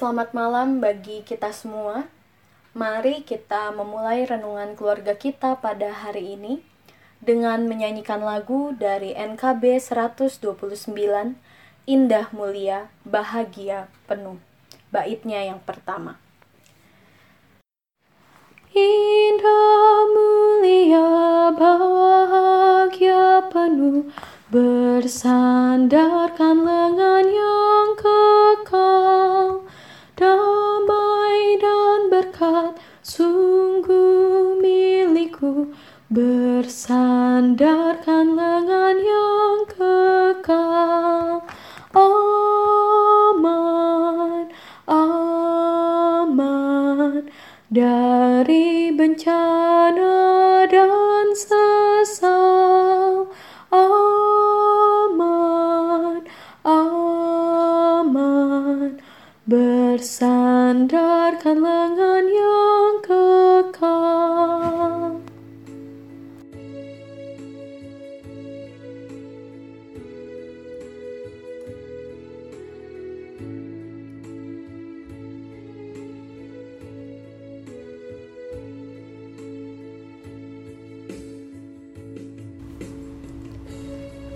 Selamat malam bagi kita semua. Mari kita memulai renungan keluarga kita pada hari ini dengan menyanyikan lagu dari NKB 129 Indah Mulia Bahagia Penuh. Baitnya yang pertama. Indah mulia bahagia penuh Bersandarkan lengan Bersandarkan lengan yang kekal. Aman, aman. Dari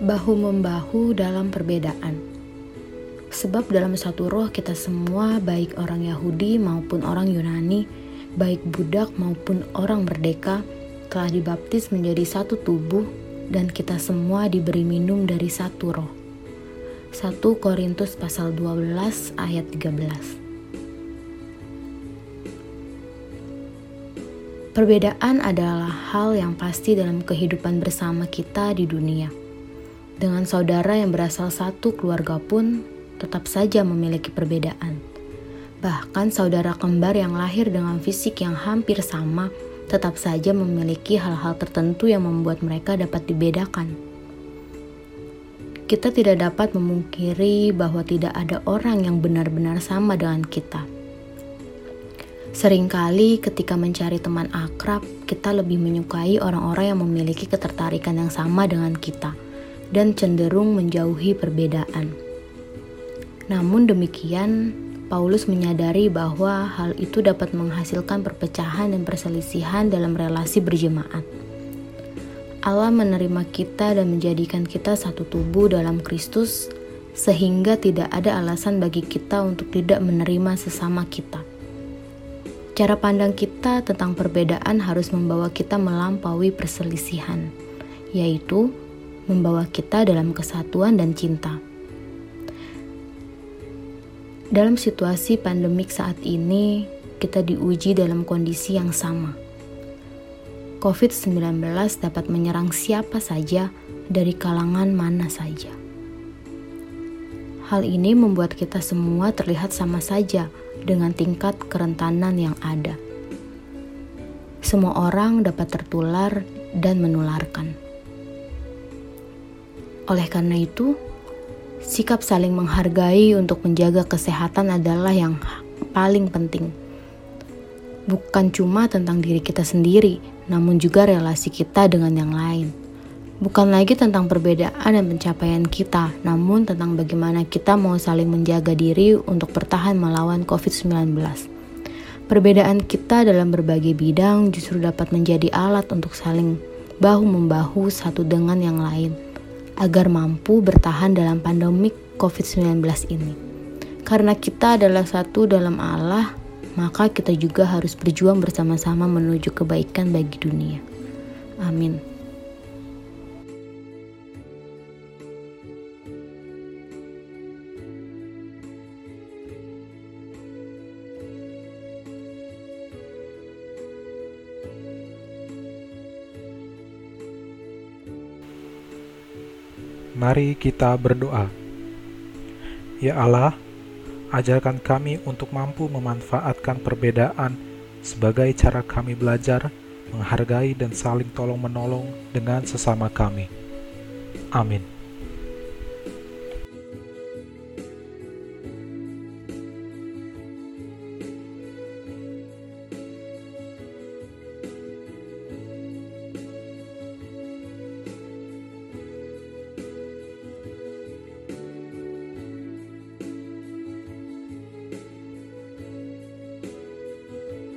Bahu-membahu dalam perbedaan Sebab dalam satu roh kita semua, baik orang Yahudi maupun orang Yunani, baik budak maupun orang merdeka, telah dibaptis menjadi satu tubuh dan kita semua diberi minum dari satu roh. 1 Korintus pasal 12 ayat 13 Perbedaan adalah hal yang pasti dalam kehidupan bersama kita di dunia. Dengan saudara yang berasal satu keluarga pun tetap saja memiliki perbedaan. Bahkan saudara kembar yang lahir dengan fisik yang hampir sama tetap saja memiliki hal-hal tertentu yang membuat mereka dapat dibedakan. Kita tidak dapat memungkiri bahwa tidak ada orang yang benar-benar sama dengan kita. Seringkali ketika mencari teman akrab, kita lebih menyukai orang-orang yang memiliki ketertarikan yang sama dengan kita dan cenderung menjauhi perbedaan. Namun demikian, Paulus menyadari bahwa hal itu dapat menghasilkan perpecahan dan perselisihan dalam relasi berjemaat. Allah menerima kita dan menjadikan kita satu tubuh dalam Kristus, sehingga tidak ada alasan bagi kita untuk tidak menerima sesama kita. Cara pandang kita tentang perbedaan harus membawa kita melampaui perselisihan, yaitu membawa kita dalam kesatuan dan cinta. Dalam situasi pandemik saat ini, kita diuji dalam kondisi yang sama. COVID-19 dapat menyerang siapa saja dari kalangan mana saja. Hal ini membuat kita semua terlihat sama saja dengan tingkat kerentanan yang ada. Semua orang dapat tertular dan menularkan. Oleh karena itu, Sikap saling menghargai untuk menjaga kesehatan adalah yang paling penting. Bukan cuma tentang diri kita sendiri, namun juga relasi kita dengan yang lain. Bukan lagi tentang perbedaan dan pencapaian kita, namun tentang bagaimana kita mau saling menjaga diri untuk bertahan melawan COVID-19. Perbedaan kita dalam berbagai bidang justru dapat menjadi alat untuk saling bahu-membahu satu dengan yang lain agar mampu bertahan dalam pandemik COVID-19 ini. Karena kita adalah satu dalam Allah, maka kita juga harus berjuang bersama-sama menuju kebaikan bagi dunia. Amin. Mari kita berdoa. Ya Allah, ajarkan kami untuk mampu memanfaatkan perbedaan sebagai cara kami belajar, menghargai, dan saling tolong-menolong dengan sesama kami. Amin.